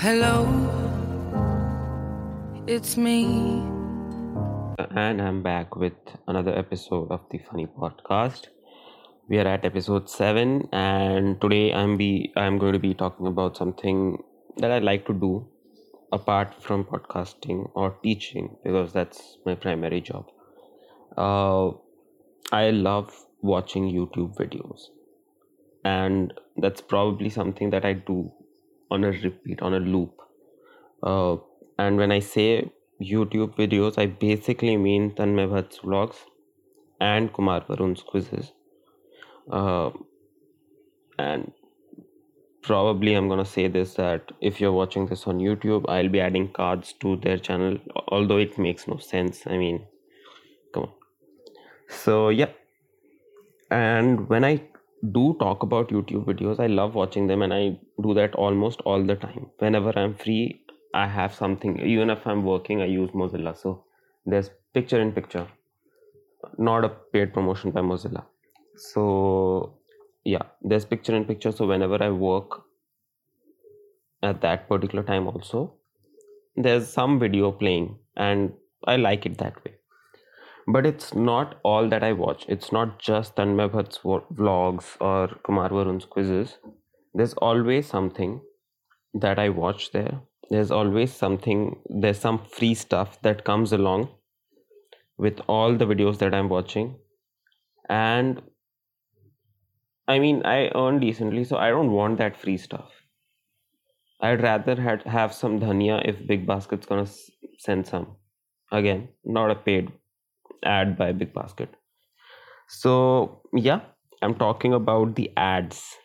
Hello, it's me. and I'm back with another episode of the Funny Podcast. We are at episode seven, and today I'm be I'm going to be talking about something that I like to do apart from podcasting or teaching because that's my primary job. Uh, I love watching YouTube videos, and that's probably something that I do on a repeat, on a loop. Uh, and when I say YouTube videos, I basically mean Tanmay Bhatt's vlogs and Kumar Varun's quizzes. Uh, and probably I'm gonna say this that if you're watching this on YouTube, I'll be adding cards to their channel, although it makes no sense. I mean, come on. So, yeah. And when I do talk about YouTube videos, I love watching them and I do that almost all the time. Whenever I'm free, I have something, even if I'm working, I use Mozilla. So there's picture in picture, not a paid promotion by Mozilla. So yeah, there's picture in picture. So whenever I work at that particular time, also, there's some video playing and I like it that way but it's not all that I watch. It's not just Tanmay Bhatt's vlogs or Kumar Varun's quizzes. There's always something that I watch there. There's always something, there's some free stuff that comes along with all the videos that I'm watching. And I mean, I earn decently, so I don't want that free stuff. I'd rather had, have some dhania if Big Basket's gonna send some. Again, not a paid ad by Big Basket. So, yeah, I'm talking about the ads.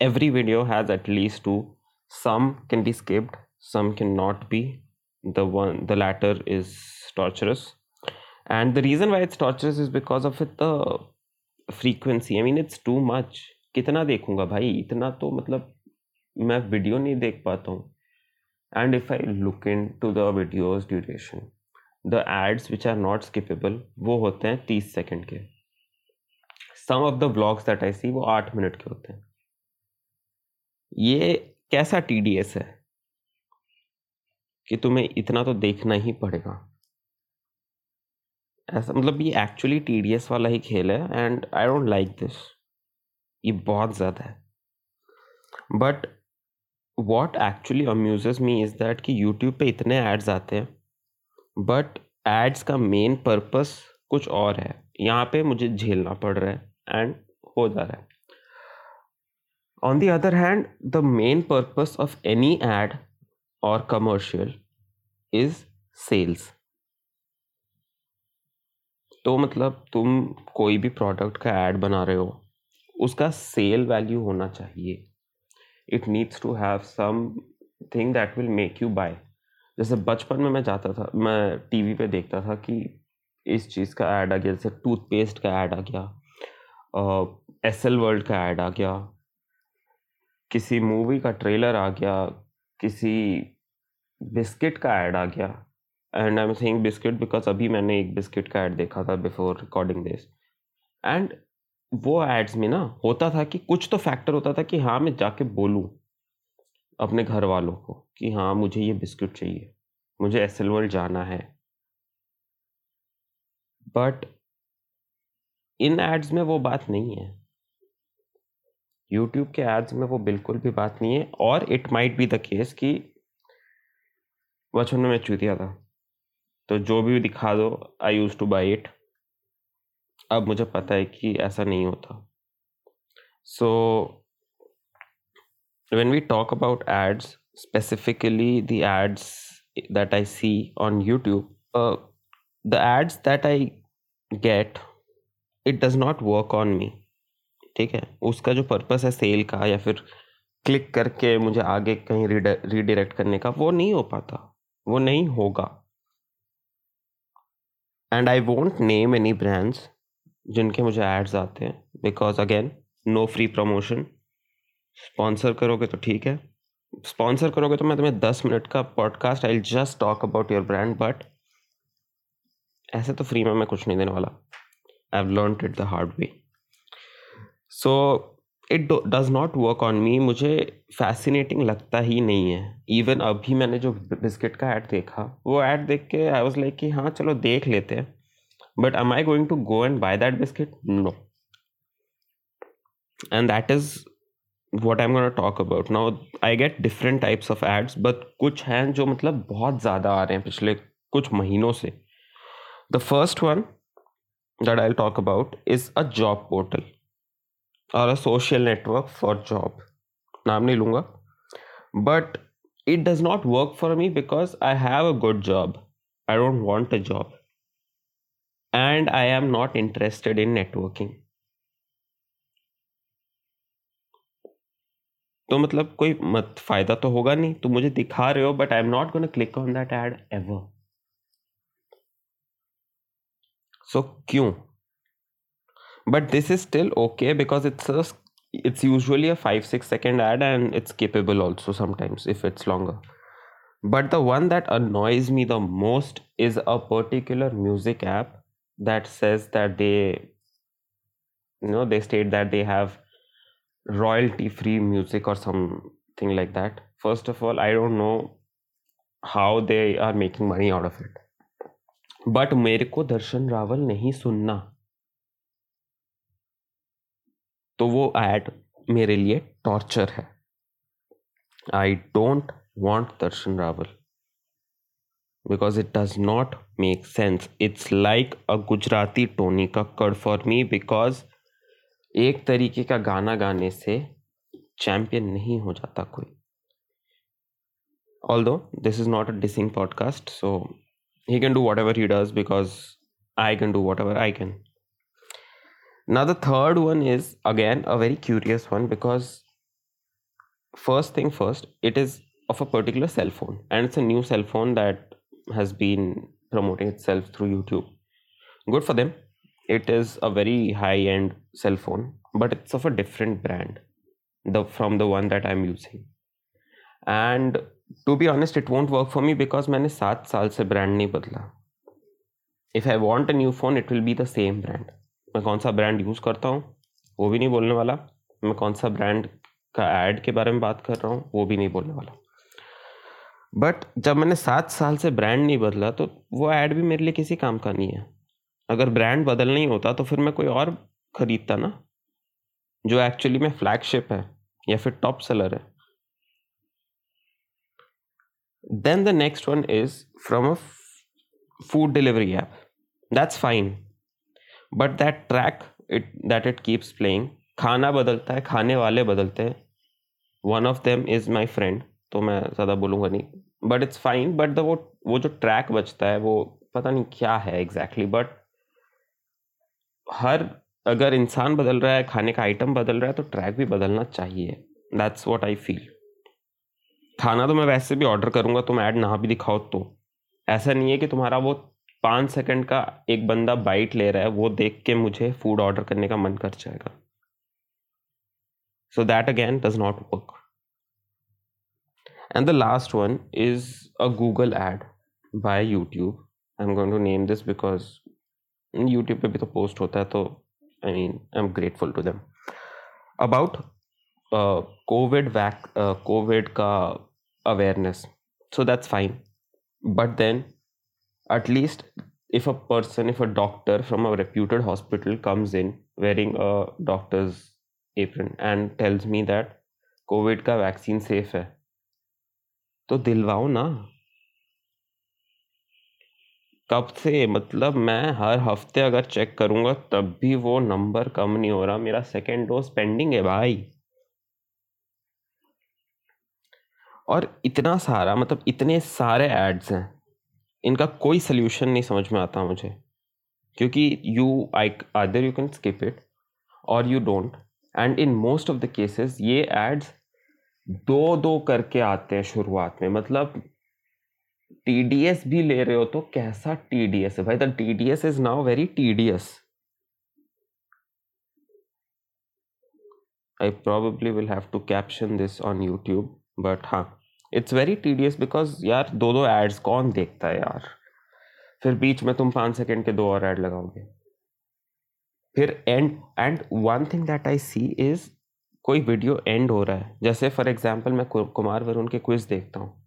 Every video has at least two. Some can be skipped, some cannot be. The one, the latter is torturous. And the reason why it's torturous is because of it, the frequency. I mean, it's too much. कितना देखूंगा भाई इतना तो मतलब मैं video नहीं देख पाता हूँ and if I look into the videos duration The ads which are not skippable वो होते हैं तीस सेकेंड के। Some of the blogs that I see वो आठ मिनट के होते हैं। ये कैसा टी डी एस है? कि तुम्हें इतना तो देखना ही पड़ेगा। ऐसा मतलब ये एक्चुअली टी डी एस वाला ही खेल है and I don't like this ये बहुत ज़्यादा है। But what actually amuse me is that कि यूट्यूब पे इतने एड्स आते हैं। बट एड्स का मेन पर्पस कुछ और है। यहाँ पे मुझे झेलना पड़ रहा है एंड हो जा रहा है। On the other hand the main purpose of any ad और कमर्शियल इज़ सेल्स तो मतलब तुम कोई भी प्रोडक्ट का एड बना रहे हो, उसका सेल वैल्यू होना चाहिए। It needs to have something that will make you buy जैसे बचपन में मैं जाता था, मैं टीवी पे देखता था कि इस चीज़ का ऐड आ गया, जैसे टूथपेस्ट का ऐड आ गया एस एल वर्ल्ड का ऐड आ गया, किसी मूवी का ट्रेलर आ गया, किसी बिस्किट का ऐड आ गया and I am saying biscuit because अभी मैंने एक बिस्किट का ऐड देखा था बिफोर रिकॉर्डिंग दिस एंड वो एड्स में ना होता था कि कुछ तो फैक्टर होता था कि हाँ मैं जाके बोलूँ। अपने घर वालों को कि हाँ मुझे ये बिस्किट चाहिए, मुझे एस एल वर्ल्ड जाना है। बट इन एड्स में वो बात नहीं है। यूट्यूब के एड्स में वो बिल्कुल भी बात नहीं है और it might be the case कि बचपन में चूतिया था। तो जो भी दिखा दो I use to buy it अब मुझे पता है कि ऐसा नहीं होता। सो when we talk about ads specifically the ads that i see on youtube uh, the ads that i get it does not work on me. ठीक है? उसका जो पर्पस है सेल का या फिर क्लिक करके मुझे आगे कहीं रीडायरेक्ट करने का वो नहीं हो पाता। वो नहीं होगा। And I won't name any brands जिनके मुझे एड्स आते हैं because again no free promotion sponsor करोगे तो ठीक है। स्पॉन्सर करोगे तो मैं तुम्हें दस मिनट का podcast I just talk about your brand but ऐसे तो फ्री में मैं कुछ नहीं देने वाला। I have learn it the hard way so it does not work on me मुझे फैसिनेटिंग लगता ही नहीं है। इवन अभी मैंने जो बिस्किट का ऐड देखा, वो ऐड देख के आई वॉज़ लाइक कि हाँ चलो देख लेते हैं। But am I going to go and buy that biscuit no and that is what I am gonna talk about now I get different types of ads but कुछ हैं जो मतलब बहुत ज़्यादा आ रहे हैं पिछले कुछ महीनों से the first one that I talk about is a job portal और a social network for job नाम नहीं लूँगा but it does not work for me because I have a good job. I don't want a job. And I am not interested in networking. तो मतलब कोई मत, फ़ायदा तो होगा नहीं। तुम मुझे दिखा रहे हो but I am not gonna click on that ad ever so क्यों but this is still okay because it's it's usually a five six second ad and it's skippable also sometimes if it's longer but the one that annoys me the most is a particular music app that says that they know they state that they have royalty free music or something like that first of all i don't know how they are making money out of it but मेरे को दर्शन रावल नहीं सुनना तो वो ad मेरे लिए torture है I don't want Darshan Raval because it does not make sense it's like a Gujarati Tony Kakkar for me because एक तरीके का गाना गाने से चैंपियन नहीं हो जाता कोई। Although this is not a dissing podcast so he can do whatever he does because I can do whatever I can ना the third one is again a very curious one because first thing first it is of a particular cell phone and it's a new cell phone that has been promoting itself through YouTube good for them It is a very high end cell phone, but it's of a different brand the, from the one that I'm using. And to be honest, it won't work for me because मैंने सात साल से brand नहीं बदला. If I want a new phone, it will be the same brand. मैं कौन सा brand use करता हूँ वो भी नहीं बोलने वाला मैं कौन सा ब्रांड का एड के बारे में बात कर रहा हूँ वो भी नहीं बोलने वाला बट जब मैंने सात साल से ब्रांड नहीं बदला तो वो ऐड भी मेरे लिए किसी काम का नहीं है अगर ब्रांड बदल नहीं होता तो फिर मैं कोई और ख़रीदता ना, जो एक्चुअली में फ्लैगशिप है, या फिर टॉप सेलर है। Then the next one is from a food delivery app that's fine but that track it that it keeps playing खाना बदलता है, खाने वाले बदलते हैं। One of them is my friend तो मैं ज़्यादा बोलूँगा नहीं। But it's fine but the वो वो जो ट्रैक बचता है, वो पता नहीं क्या है एग्जैक्टली बट हर, अगर इंसान बदल रहा है, खाने का आइटम बदल रहा है तो ट्रैक भी बदलना चाहिए। दैट्स वॉट आई फील खाना तो मैं वैसे भी ऑर्डर करूँगा, तुम ऐड ना भी दिखाओ तो। ऐसा नहीं है कि तुम्हारा वो पाँच सेकंड का एक बंदा बाइट ले रहा है, वो देख के मुझे फ़ूड ऑर्डर करने का मन कर जाएगा। So that again does not work and the last one is a Google ad by YouTube I am going to name this because YouTube पे भी तो पोस्ट होता है तो I mean I am grateful to them about Covid vac Covid का awareness so that's fine but then least if a person if a doctor from a reputed hospital comes in wearing a doctor's apron and tells me that Covid का vaccine safe है तो दिलवाओ ना कब से? मतलब मैं हर हफ़्ते अगर चेक करूँगा, तब भी वो नंबर कम नहीं हो रहा। मेरा सेकेंड डोज पेंडिंग है भाई। और इतना सारा मतलब इतने सारे एड्स हैं, इनका कोई सोल्यूशन नहीं समझ में आता मुझे। क्योंकि you either you can skip it और you don't end in most of the cases ये एड्स दो दो करके आते हैं शुरुआत में। मतलब टी डी एस भी ले रहे हो तो कैसा टीडीएस है? भाई the T D S is now very T D S I probably will have to caption this on YouTube but हाँ इट्स वेरी टीडियस बिकॉज़ यार दो दो एड्स कौन देखता है यार? फिर बीच में तुम पाँच सेकेंड के दो और ऐड लगाओगे। फिर and and one thing that I see is कोई वीडियो एंड हो रहा है। जैसे फॉर एग्ज़ाम्पल मैं कुमार वरुण के क्विज देखता हूँ।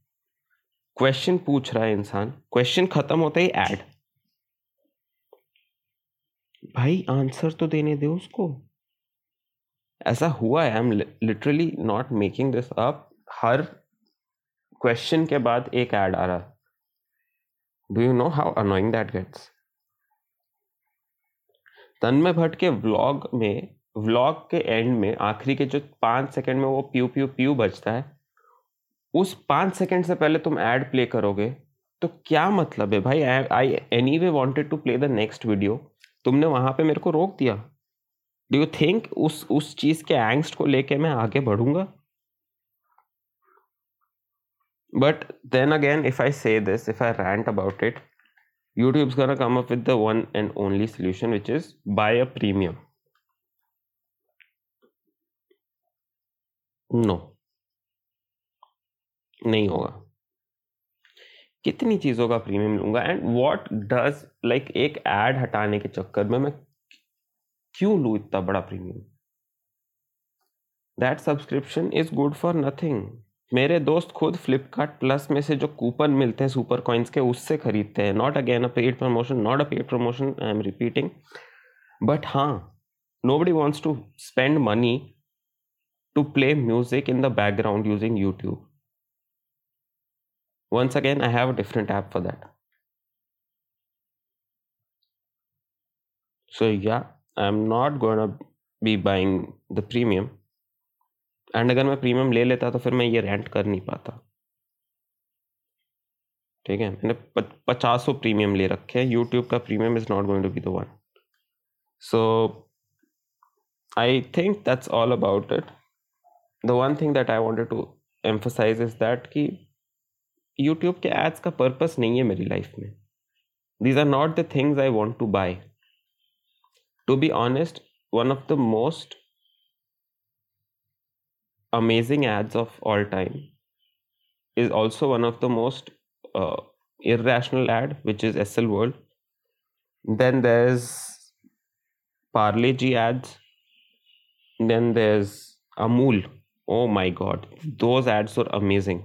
क्वेश्चन पूछ रहा है इंसान। क्वेश्चन खत्म होता ही एड भाई आंसर तो देने दे उसको। ऐसा हुआ है I am literally not making this up her question के बाद एक ऐड आ रहा। Do you know how annoying that gets Tanmay Bhatt के व्लॉग में व्लॉग के एंड में, आखिरी के जो पाँच सेकंड में वो प्यू प्यू प्यू बजता है उस पाँच सेकेंड से पहले तुम एड प्ले करोगे तो क्या मतलब है भाई I anyway wanted to play the next video तुमने वहाँ पे मेरे को रोक दिया डू यू थिंक उस उस चीज़ के एंगस्ट को लेके मैं आगे बढ़ूँगा but then again if I say this if I rant about it YouTube's gonna come up with the one and only solution, which is buy a premium. No. नहीं होगा। कितनी चीज़ों का प्रीमियम लूँगा? एंड व्हाट डज लाइक एक ad हटाने के चक्कर में मैं क्यों लू इतना बड़ा premium that subscription is good for nothing मेरे दोस्त खुद फ्लिपकार्ट प्लस में से जो कूपन मिलते हैं सुपर कॉइन्स के, उससे खरीदते हैं। Not again a paid promotion not a paid promotion I am repeating but हाँ nobody wants to spend money to play music in the background using YouTube once again, i have a different app for that. So, yeah, i'm not gonna be buying the premium. And अगर मैं premium ले लेता तो फिर मैं ये rent कर नहीं पाता। ठीक है? मैंने पचासों प्रीमियम ले रखे हैं। यूट्यूब का premium is not going to be the one so I think that's all about it the one thing that I wanted to emphasize is that कि यूट्यूब के एड्स का पर्पस नहीं है मेरी लाइफ में। These are not the things I want to buy to be honest one of the most amazing ads of all time is also one of the most emotional ad which is S L world then there Parle G ads then there is Amul oh my God those ads are amazing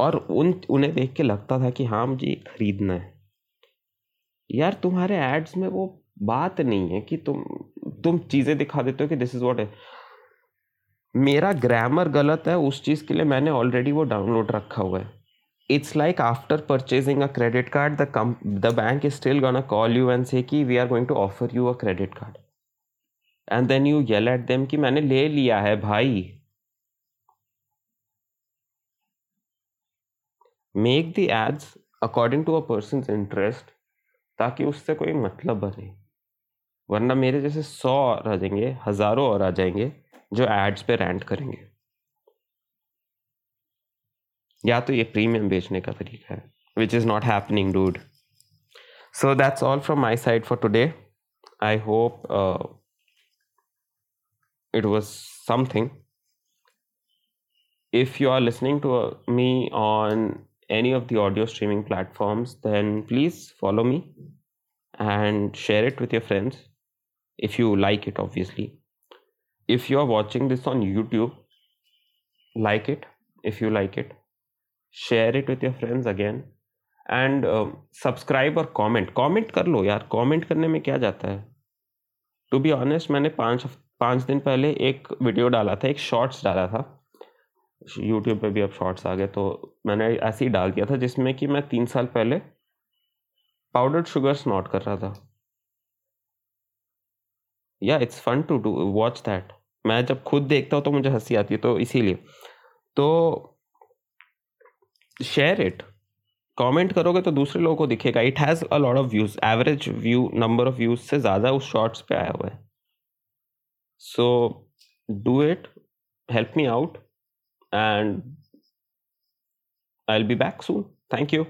और उन, उन्हें देख के लगता था कि हाँ मुझे खरीदना है। यार, तुम्हारे एड्स में वो बात नहीं है कि तुम तुम चीज़ें दिखा देते हो कि दिस इज़ वॉट है मेरा ग्रामर गलत है, उस चीज़ के लिए मैंने ऑलरेडी वो डाउनलोड रखा हुआ है। It's like after purchasing a credit card the come the bank is still gonna call you and say कि we are going to offer you a credit card and then you yell at them कि मैंने ले लिया है भाई। Make the ads according to a person interest ताकि उससे कोई मतलब बने। वरना मेरे जैसे सौ और आ जाएँगे हज़ारों और आ जाएँगे जो एड्स पे रेंट करेंगे। या तो ये प्रीमियम बेचने का तरीका है which is not happening dude so that's all from my side for today I hope was something. If you are listening to uh, me on any of the audio streaming platforms, then please follow me and share it with your friends if you like it, obviously if you are watching this on youtube like it if you like it share it with your friends again and subscribe और comment comment कर लो यार comment करने में क्या जाता है to be honest मैंने पाँच पाँच दिन पहले एक वीडियो डाला था एक शॉर्ट्स डाला था यूट्यूब पे भी अब शॉर्ट्स आ गए तो मैंने ऐसे ही डाल दिया था जिसमें कि मैं तीन साल पहले पाउडर्ड शुगर स्नॉट कर रहा था। Yeah it's fun to do watch that मैं जब खुद देखता हूँ तो मुझे हँसी आती है तो इसीलिए। तो शेयर इट कमेंट करोगे तो दूसरे लोगों को दिखेगा। It has a lot of views average view number of views से ज़्यादा उस शॉर्ट्स पे आया हुआ है। So do it help me out and I will be back soon thank you